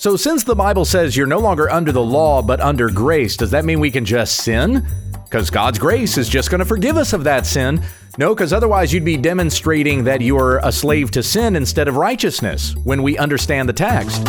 So, since the Bible says you're no longer under the law but under grace, does that mean we can just sin? Because God's grace is just going to forgive us of that sin. No, because otherwise you'd be demonstrating that you're a slave to sin instead of righteousness when we understand the text.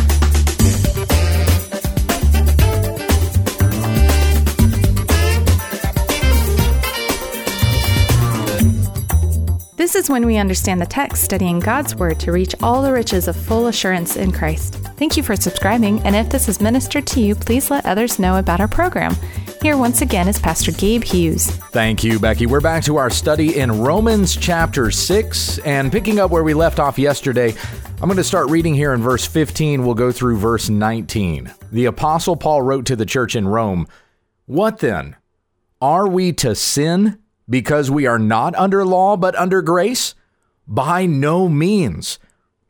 This is when we understand the text, studying God's Word to reach all the riches of full assurance in Christ. Thank you for subscribing, and if this has ministered to you, please let others know about our program. Here once again is Pastor Gabe Hughes. Thank you, Becky. We're back to our study in Romans chapter 6, and picking up where we left off yesterday, I'm going to start reading here in verse 15. We'll go through verse 19. The Apostle Paul wrote to the church in Rome What then? Are we to sin because we are not under law but under grace? By no means.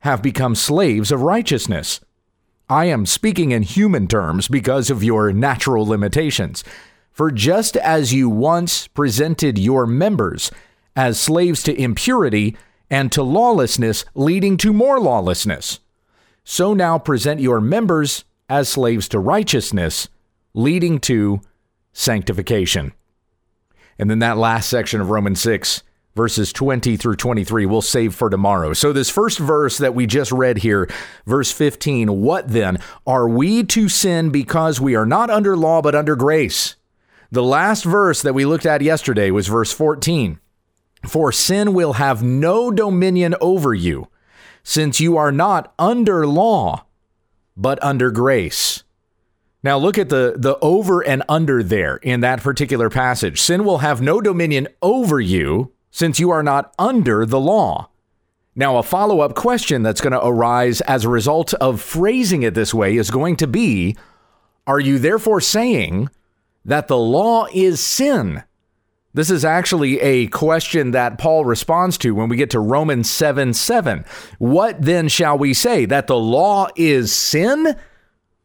have become slaves of righteousness. I am speaking in human terms because of your natural limitations. For just as you once presented your members as slaves to impurity and to lawlessness, leading to more lawlessness, so now present your members as slaves to righteousness, leading to sanctification. And then that last section of Romans 6, verses 20 through 23, we'll save for tomorrow. So, this first verse that we just read here, verse 15, what then? Are we to sin because we are not under law but under grace? The last verse that we looked at yesterday was verse 14. For sin will have no dominion over you, since you are not under law, but under grace. Now look at the the over and under there in that particular passage. Sin will have no dominion over you since you are not under the law. Now a follow-up question that's going to arise as a result of phrasing it this way is going to be are you therefore saying that the law is sin? This is actually a question that Paul responds to when we get to Romans 7 7. What then shall we say? That the law is sin?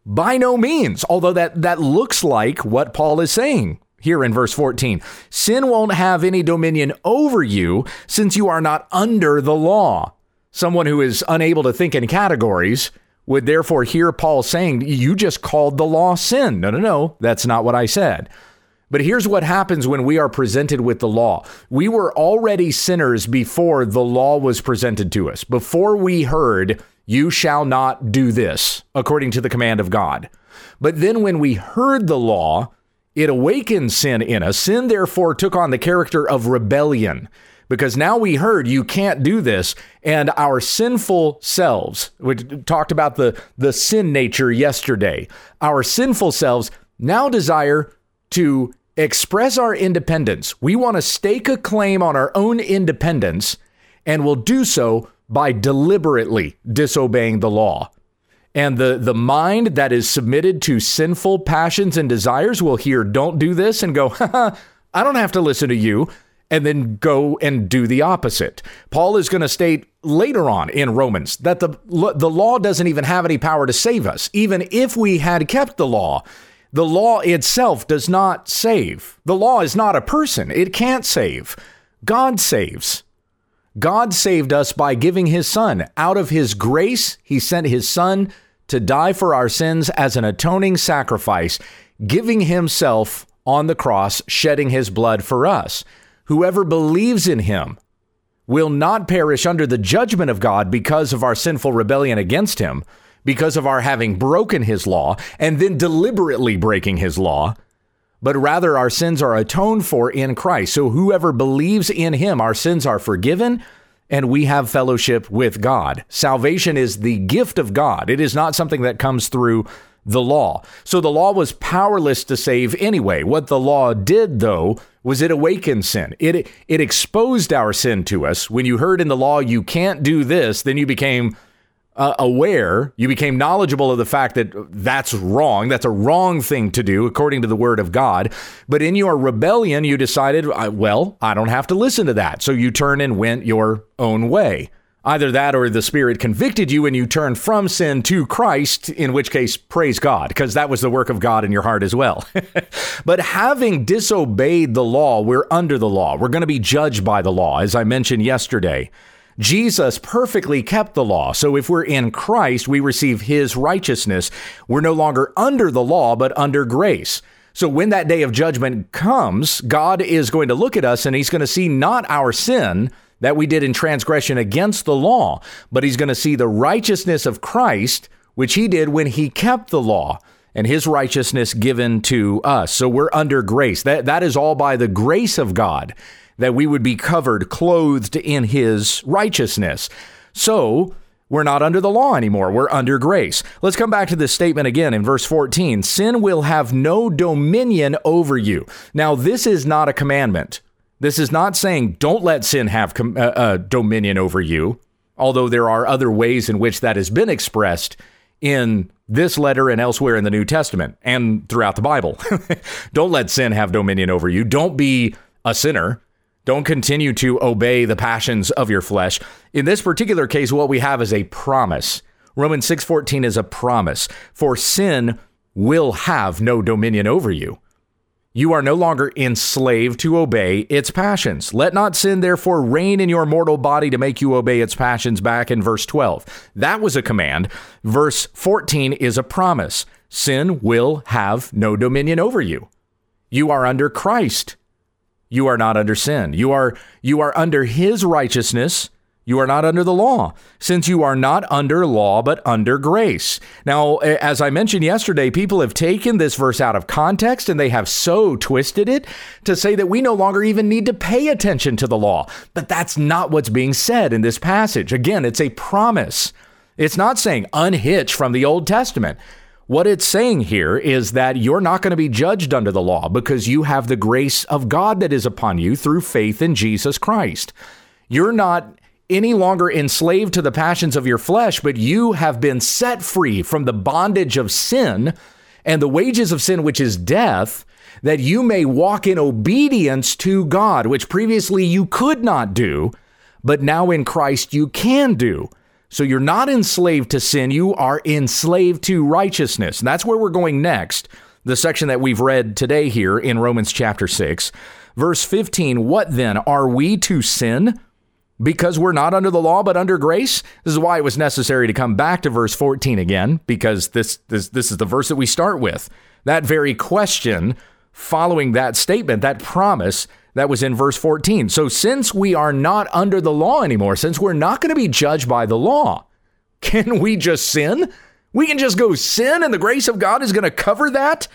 By no means, although that, that looks like what Paul is saying here in verse 14. Sin won't have any dominion over you since you are not under the law. Someone who is unable to think in categories would therefore hear Paul saying, You just called the law sin. No, no, no, that's not what I said. But here's what happens when we are presented with the law. We were already sinners before the law was presented to us, before we heard you shall not do this, according to the command of God. But then when we heard the law, it awakened sin in us. Sin, therefore, took on the character of rebellion because now we heard you can't do this and our sinful selves we talked about the the sin nature yesterday our sinful selves now desire to express our independence we want to stake a claim on our own independence and will do so by deliberately disobeying the law. And the, the mind that is submitted to sinful passions and desires will hear, don't do this, and go, I don't have to listen to you, and then go and do the opposite. Paul is going to state later on in Romans that the, the law doesn't even have any power to save us. Even if we had kept the law, the law itself does not save. The law is not a person, it can't save. God saves. God saved us by giving his son. Out of his grace, he sent his son to die for our sins as an atoning sacrifice, giving himself on the cross, shedding his blood for us. Whoever believes in him will not perish under the judgment of God because of our sinful rebellion against him, because of our having broken his law and then deliberately breaking his law but rather our sins are atoned for in Christ. So whoever believes in him, our sins are forgiven and we have fellowship with God. Salvation is the gift of God, it is not something that comes through the law. So the law was powerless to save anyway. What the law did, though, was it awakened sin. It it exposed our sin to us. When you heard in the law you can't do this, then you became uh, aware, you became knowledgeable of the fact that that's wrong. That's a wrong thing to do according to the word of God. But in your rebellion, you decided, well, I don't have to listen to that. So you turned and went your own way. Either that or the Spirit convicted you and you turned from sin to Christ, in which case, praise God, because that was the work of God in your heart as well. but having disobeyed the law, we're under the law. We're going to be judged by the law, as I mentioned yesterday. Jesus perfectly kept the law. So if we're in Christ, we receive his righteousness. We're no longer under the law, but under grace. So when that day of judgment comes, God is going to look at us and he's going to see not our sin that we did in transgression against the law, but he's going to see the righteousness of Christ, which he did when he kept the law and his righteousness given to us. So we're under grace. That, that is all by the grace of God that we would be covered, clothed in his righteousness. So we're not under the law anymore. We're under grace. Let's come back to this statement again in verse 14 Sin will have no dominion over you. Now, this is not a commandment. This is not saying don't let sin have com- uh, uh, dominion over you, although there are other ways in which that has been expressed in this letter and elsewhere in the New Testament and throughout the Bible. don't let sin have dominion over you. Don't be a sinner. Don't continue to obey the passions of your flesh. In this particular case, what we have is a promise. Romans 6:14 is a promise. For sin will have no dominion over you. You are no longer enslaved to obey its passions. Let not sin therefore reign in your mortal body to make you obey its passions back in verse 12. That was a command. Verse 14 is a promise. Sin will have no dominion over you. You are under Christ. You are not under sin. You are you are under his righteousness you are not under the law, since you are not under law, but under grace. Now, as I mentioned yesterday, people have taken this verse out of context and they have so twisted it to say that we no longer even need to pay attention to the law. But that's not what's being said in this passage. Again, it's a promise. It's not saying unhitch from the Old Testament. What it's saying here is that you're not going to be judged under the law because you have the grace of God that is upon you through faith in Jesus Christ. You're not any longer enslaved to the passions of your flesh, but you have been set free from the bondage of sin and the wages of sin, which is death, that you may walk in obedience to God, which previously you could not do, but now in Christ you can do. So you're not enslaved to sin, you are enslaved to righteousness. And that's where we're going next. The section that we've read today here in Romans chapter 6, verse 15. What then? Are we to sin? because we're not under the law but under grace. This is why it was necessary to come back to verse 14 again because this this this is the verse that we start with. That very question following that statement, that promise that was in verse 14. So since we are not under the law anymore, since we're not going to be judged by the law, can we just sin? We can just go sin and the grace of God is going to cover that?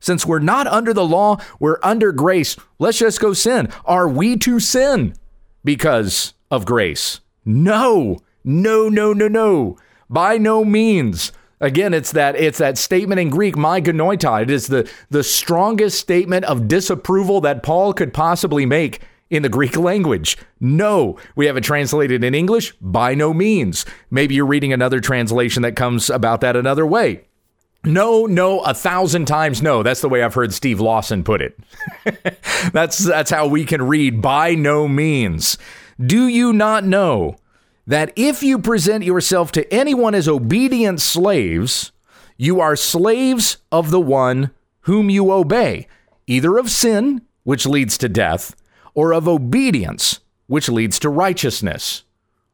Since we're not under the law, we're under grace. Let's just go sin. Are we to sin? Because of grace. No, no, no, no, no. By no means. Again, it's that it's that statement in Greek, me genoito. It is the, the strongest statement of disapproval that Paul could possibly make in the Greek language. No, we have it translated in English. By no means. Maybe you're reading another translation that comes about that another way. No, no, a thousand times no. That's the way I've heard Steve Lawson put it. that's that's how we can read by no means. Do you not know that if you present yourself to anyone as obedient slaves, you are slaves of the one whom you obey, either of sin, which leads to death, or of obedience, which leads to righteousness?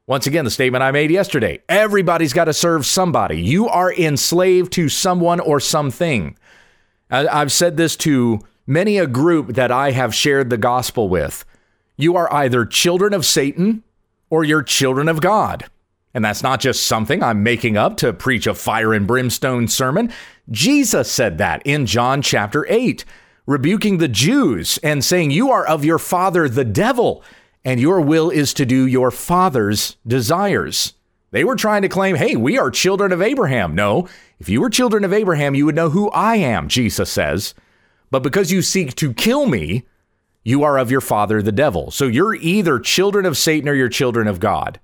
Once again, the statement I made yesterday everybody's got to serve somebody. You are enslaved to someone or something. I've said this to many a group that I have shared the gospel with you are either children of Satan or you're children of God. And that's not just something I'm making up to preach a fire and brimstone sermon. Jesus said that in John chapter 8, rebuking the Jews and saying, You are of your father, the devil, and your will is to do your father's desires. They were trying to claim, Hey, we are children of Abraham. No, if you were children of Abraham, you would know who I am, Jesus says. But because you seek to kill me, you are of your father, the devil. So you're either children of Satan or you're children of God.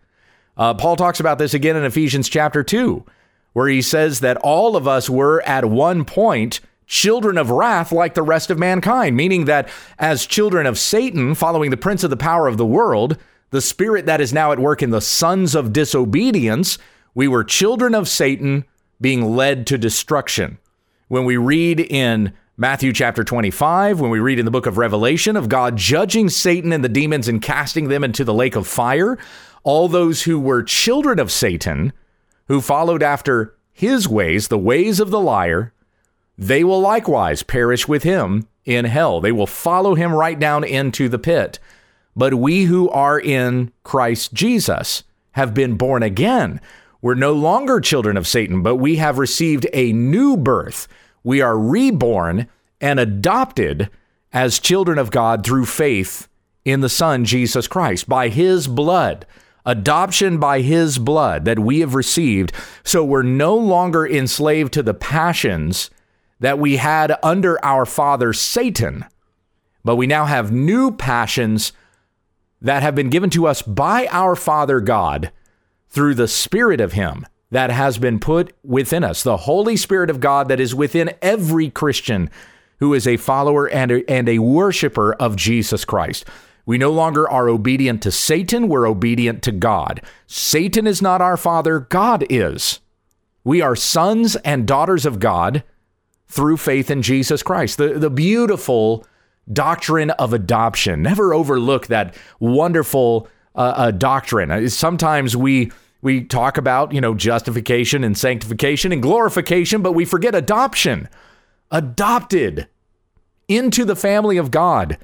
Uh, Paul talks about this again in Ephesians chapter 2, where he says that all of us were at one point children of wrath like the rest of mankind, meaning that as children of Satan, following the prince of the power of the world, the spirit that is now at work in the sons of disobedience, we were children of Satan being led to destruction. When we read in Matthew chapter 25, when we read in the book of Revelation of God judging Satan and the demons and casting them into the lake of fire, all those who were children of Satan, who followed after his ways, the ways of the liar, they will likewise perish with him in hell. They will follow him right down into the pit. But we who are in Christ Jesus have been born again. We're no longer children of Satan, but we have received a new birth. We are reborn and adopted as children of God through faith in the Son, Jesus Christ, by his blood adoption by his blood that we have received. So we're no longer enslaved to the passions that we had under our father Satan, but we now have new passions that have been given to us by our Father God through the Spirit of Him that has been put within us, the Holy Spirit of God that is within every Christian who is a follower and a, and a worshiper of Jesus Christ. We no longer are obedient to Satan, we're obedient to God. Satan is not our father, God is. We are sons and daughters of God through faith in Jesus Christ. The, the beautiful doctrine of adoption. Never overlook that wonderful uh, uh, doctrine. Sometimes we we talk about you know justification and sanctification and glorification, but we forget adoption. Adopted into the family of God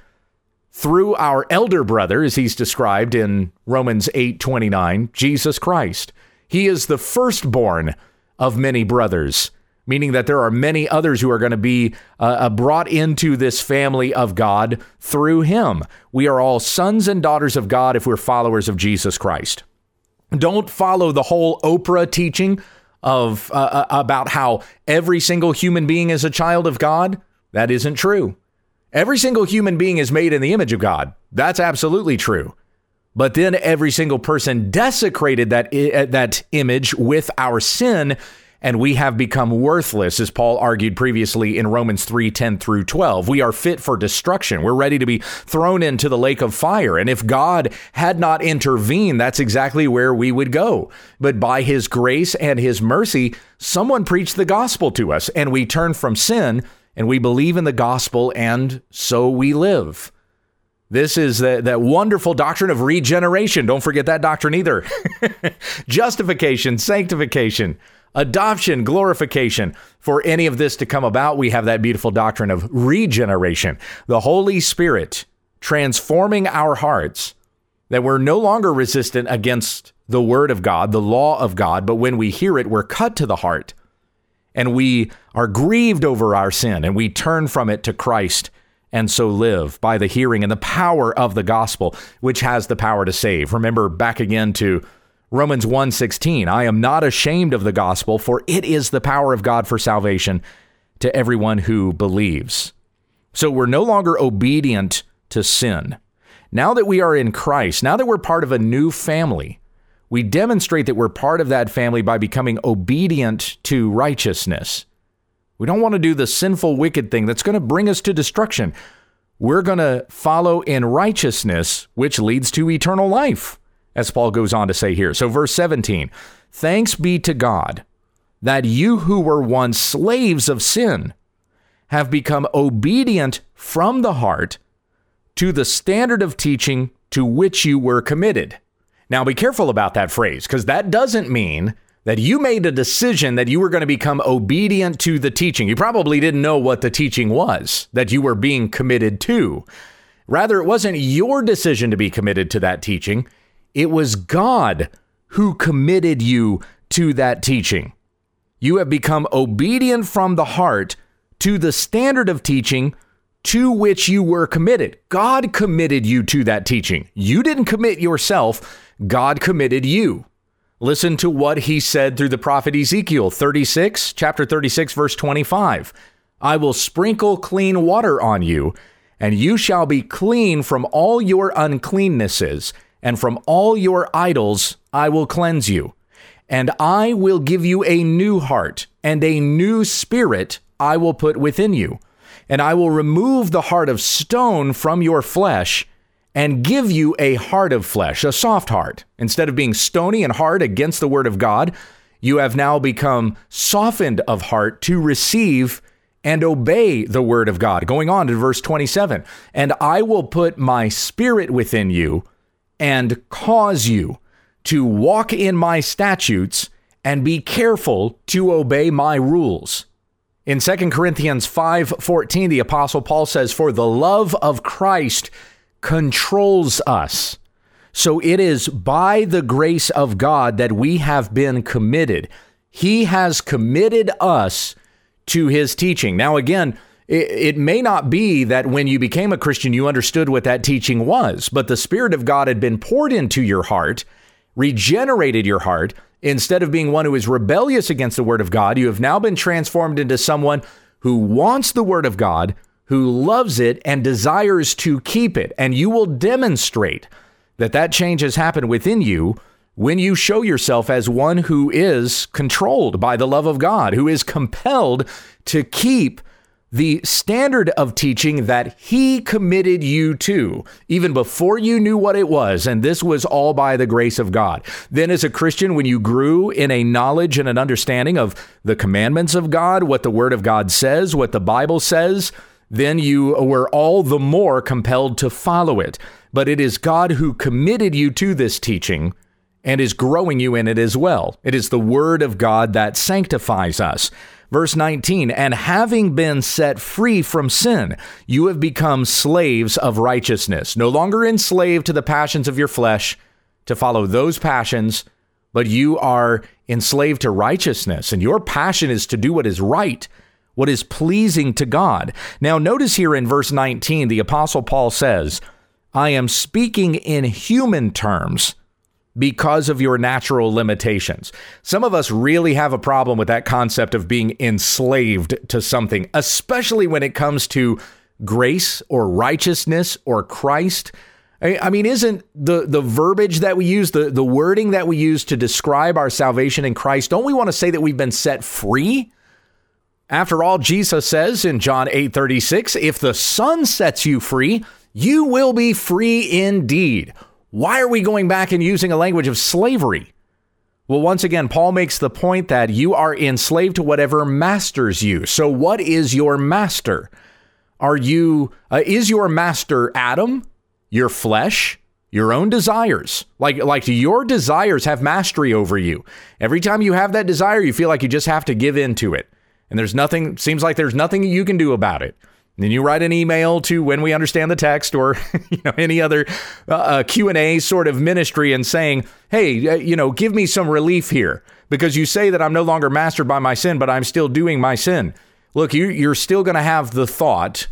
through our elder brother, as he's described in Romans 8 29, Jesus Christ. He is the firstborn of many brothers, meaning that there are many others who are going to be uh, uh, brought into this family of God through him. We are all sons and daughters of God if we're followers of Jesus Christ. Don't follow the whole Oprah teaching of uh, uh about how every single human being is a child of God. That isn't true. Every single human being is made in the image of God. That's absolutely true. But then every single person desecrated that uh, that image with our sin and we have become worthless as Paul argued previously in Romans 3:10 through 12. We are fit for destruction. We're ready to be thrown into the lake of fire. And if God had not intervened, that's exactly where we would go. But by his grace and his mercy, someone preached the gospel to us and we turn from sin and we believe in the gospel, and so we live. This is that, that wonderful doctrine of regeneration. Don't forget that doctrine either. Justification, sanctification, adoption, glorification. For any of this to come about, we have that beautiful doctrine of regeneration. The Holy Spirit transforming our hearts, that we're no longer resistant against the Word of God, the law of God, but when we hear it, we're cut to the heart and we are grieved over our sin and we turn from it to Christ and so live by the hearing and the power of the gospel which has the power to save. Remember back again to Romans 1:16, I am not ashamed of the gospel for it is the power of God for salvation to everyone who believes. So we're no longer obedient to sin. Now that we are in Christ, now that we're part of a new family, we demonstrate that we're part of that family by becoming obedient to righteousness. We don't want to do the sinful, wicked thing that's going to bring us to destruction. We're going to follow in righteousness, which leads to eternal life, as Paul goes on to say here. So, verse 17 Thanks be to God that you who were once slaves of sin have become obedient from the heart to the standard of teaching to which you were committed. Now, be careful about that phrase because that doesn't mean that you made a decision that you were going to become obedient to the teaching. You probably didn't know what the teaching was that you were being committed to. Rather, it wasn't your decision to be committed to that teaching, it was God who committed you to that teaching. You have become obedient from the heart to the standard of teaching to which you were committed. God committed you to that teaching. You didn't commit yourself. God committed you. Listen to what he said through the prophet Ezekiel 36, chapter 36, verse 25. I will sprinkle clean water on you, and you shall be clean from all your uncleannesses, and from all your idols I will cleanse you. And I will give you a new heart, and a new spirit I will put within you. And I will remove the heart of stone from your flesh and give you a heart of flesh, a soft heart. Instead of being stony and hard against the word of God, you have now become softened of heart to receive and obey the word of God. Going on to verse 27 And I will put my spirit within you and cause you to walk in my statutes and be careful to obey my rules. In 2 Corinthians 5:14 the apostle Paul says for the love of Christ controls us. So it is by the grace of God that we have been committed. He has committed us to his teaching. Now again, it, may not be that when you became a Christian, you understood what that teaching was, but the Spirit of God had been poured into your heart, regenerated your heart. Instead of being one who is rebellious against the Word of God, you have now been transformed into someone who wants the Word of God, who loves it, and desires to keep it. And you will demonstrate that that change has happened within you when you show yourself as one who is controlled by the love of God, who is compelled to keep the standard of teaching that he committed you to, even before you knew what it was. And this was all by the grace of God. Then, as a Christian, when you grew in a knowledge and an understanding of the commandments of God, what the Word of God says, what the Bible says, then you were all the more compelled to follow it. But it is God who committed you to this teaching and is growing you in it as well. It is the Word of God that sanctifies us. Verse 19, and having been set free from sin, you have become slaves of righteousness, no longer enslaved to the passions of your flesh to follow those passions, but you are enslaved to righteousness, and your passion is to do what is right, what is pleasing to God. Now, notice here in verse 19, the Apostle Paul says, I am speaking in human terms because of your natural limitations. Some of us really have a problem with that concept of being enslaved to something, especially when it comes to grace or righteousness or Christ. I mean, isn't the, the verbiage that we use, the, the wording that we use to describe our salvation in Christ, don't we want to say that we've been set free? After all, Jesus says in John 8 36, if the Son sets you free, you will be free indeed. Why are we going back and using a language of slavery? Well, once again, Paul makes the point that you are enslaved to whatever masters you. So, what is your master? Are you, uh, is your master Adam, your flesh, your own desires? Like, like your desires have mastery over you. Every time you have that desire, you feel like you just have to give in to it. And there's nothing, seems like there's nothing you can do about it. Then you write an email to when we understand the text or you know any other uh, uh Q&A sort of ministry and saying, "Hey, uh, you know, give me some relief here because you say that I'm no longer mastered by my sin, but I'm still doing my sin." Look, you, you're still going to have the thought.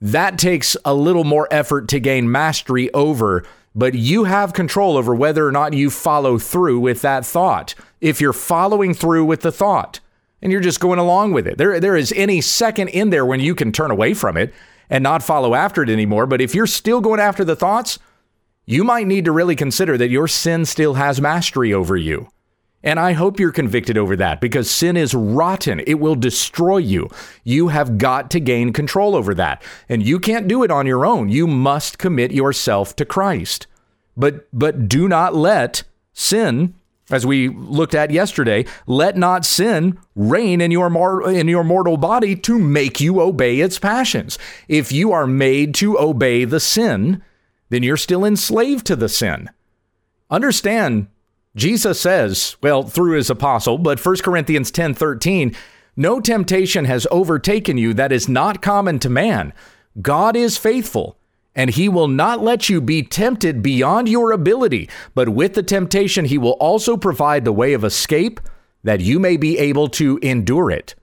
That takes a little more effort to gain mastery over, but you have control over whether or not you follow through with that thought. If you're following through with the thought, and you're just going along with it. There, there is any second in there when you can turn away from it and not follow after it anymore. But if you're still going after the thoughts, you might need to really consider that your sin still has mastery over you. And I hope you're convicted over that because sin is rotten. It will destroy you. You have got to gain control over that. And you can't do it on your own. You must commit yourself to Christ. But but do not let sin as we looked at yesterday, let not sin reign in your mor- in your mortal body to make you obey its passions. If you are made to obey the sin, then you're still enslaved to the sin. Understand, Jesus says, well, through his apostle, but 1 Corinthians 10:13, no temptation has overtaken you that is not common to man. God is faithful and he will not let you be tempted beyond your ability, but with the temptation, he will also provide the way of escape that you may be able to endure it.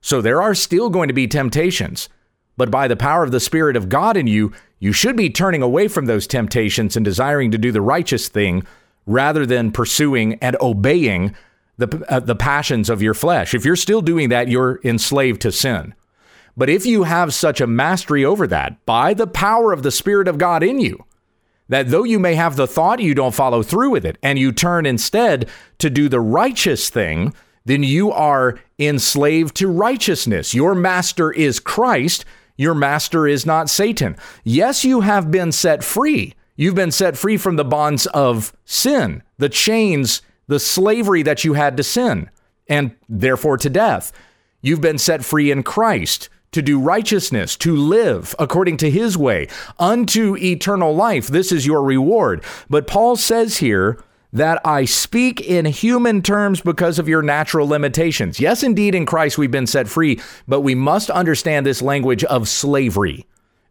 So there are still going to be temptations, but by the power of the Spirit of God in you, you should be turning away from those temptations and desiring to do the righteous thing rather than pursuing and obeying the, uh, the passions of your flesh. If you're still doing that, you're enslaved to sin. But if you have such a mastery over that by the power of the Spirit of God in you, That though you may have the thought, you don't follow through with it, and you turn instead to do the righteous thing, then you are enslaved to righteousness. Your master is Christ. Your master is not Satan. Yes, you have been set free. You've been set free from the bonds of sin, the chains, the slavery that you had to sin, and therefore to death. You've been set free in Christ to do righteousness, to live according to his way, unto eternal life. This is your reward. But Paul says here, that I speak in human terms because of your natural limitations. Yes, indeed, in Christ we've been set free, but we must understand this language of slavery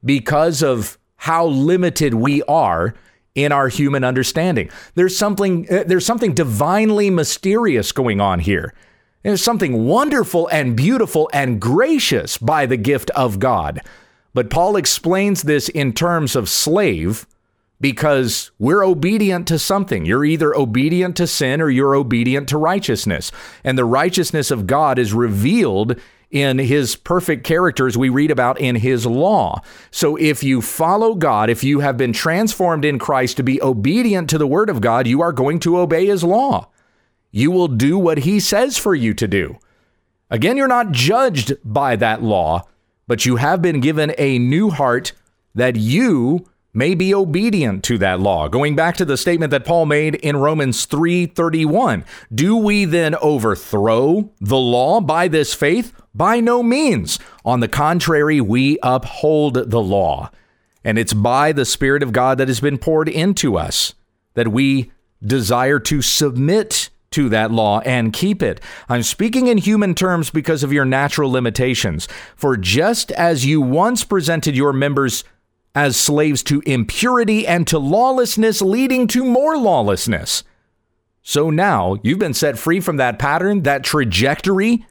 because of how limited we are in our human understanding. There's something uh, there's something divinely mysterious going on here. There's something wonderful and beautiful and gracious by the gift of God. But Paul explains this in terms of slave because we're obedient to something. You're either obedient to sin or you're obedient to righteousness. And the righteousness of God is revealed in his perfect characters we read about in his law. So if you follow God, if you have been transformed in Christ to be obedient to the word of God, you are going to obey his law. You will do what he says for you to do. Again, you're not judged by that law, but you have been given a new heart that you may be obedient to that law. Going back to the statement that Paul made in Romans 3:31, do we then overthrow the law by this faith? By no means. On the contrary, we uphold the law. And it's by the spirit of God that has been poured into us that we desire to submit to that law and keep it. I'm speaking in human terms because of your natural limitations. For just as you once presented your members as slaves to impurity and to lawlessness, leading to more lawlessness. So now you've been set free from that pattern, that trajectory.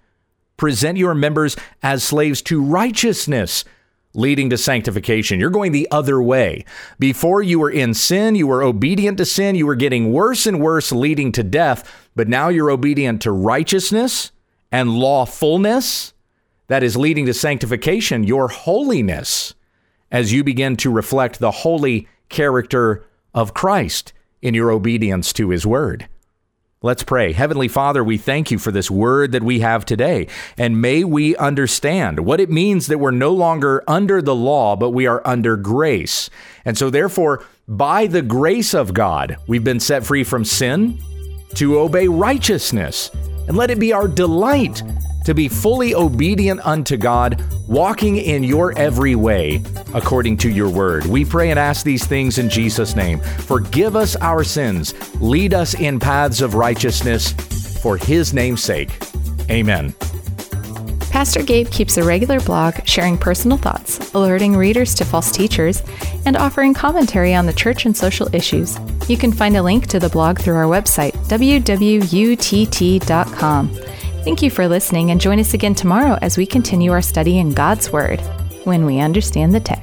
Present your members as slaves to righteousness, leading to sanctification. You're going the other way. Before you were in sin, you were obedient to sin, you were getting worse and worse, leading to death. But now you're obedient to righteousness and lawfulness that is leading to sanctification, your holiness as you begin to reflect the holy character of Christ in your obedience to his word. Let's pray. Heavenly Father, we thank you for this word that we have today. And may we understand what it means that we're no longer under the law, but we are under grace. And so, therefore, by the grace of God, we've been set free from sin to obey righteousness. And let it be our delight to be fully obedient unto God, walking in your every way according to your word. We pray and ask these things in Jesus' name. Forgive us our sins, lead us in paths of righteousness for his name's sake. Amen. Pastor Gabe keeps a regular blog sharing personal thoughts, alerting readers to false teachers, and offering commentary on the church and social issues. You can find a link to the blog through our website, www.utt.com. Thank you for listening and join us again tomorrow as we continue our study in God's Word when we understand the text.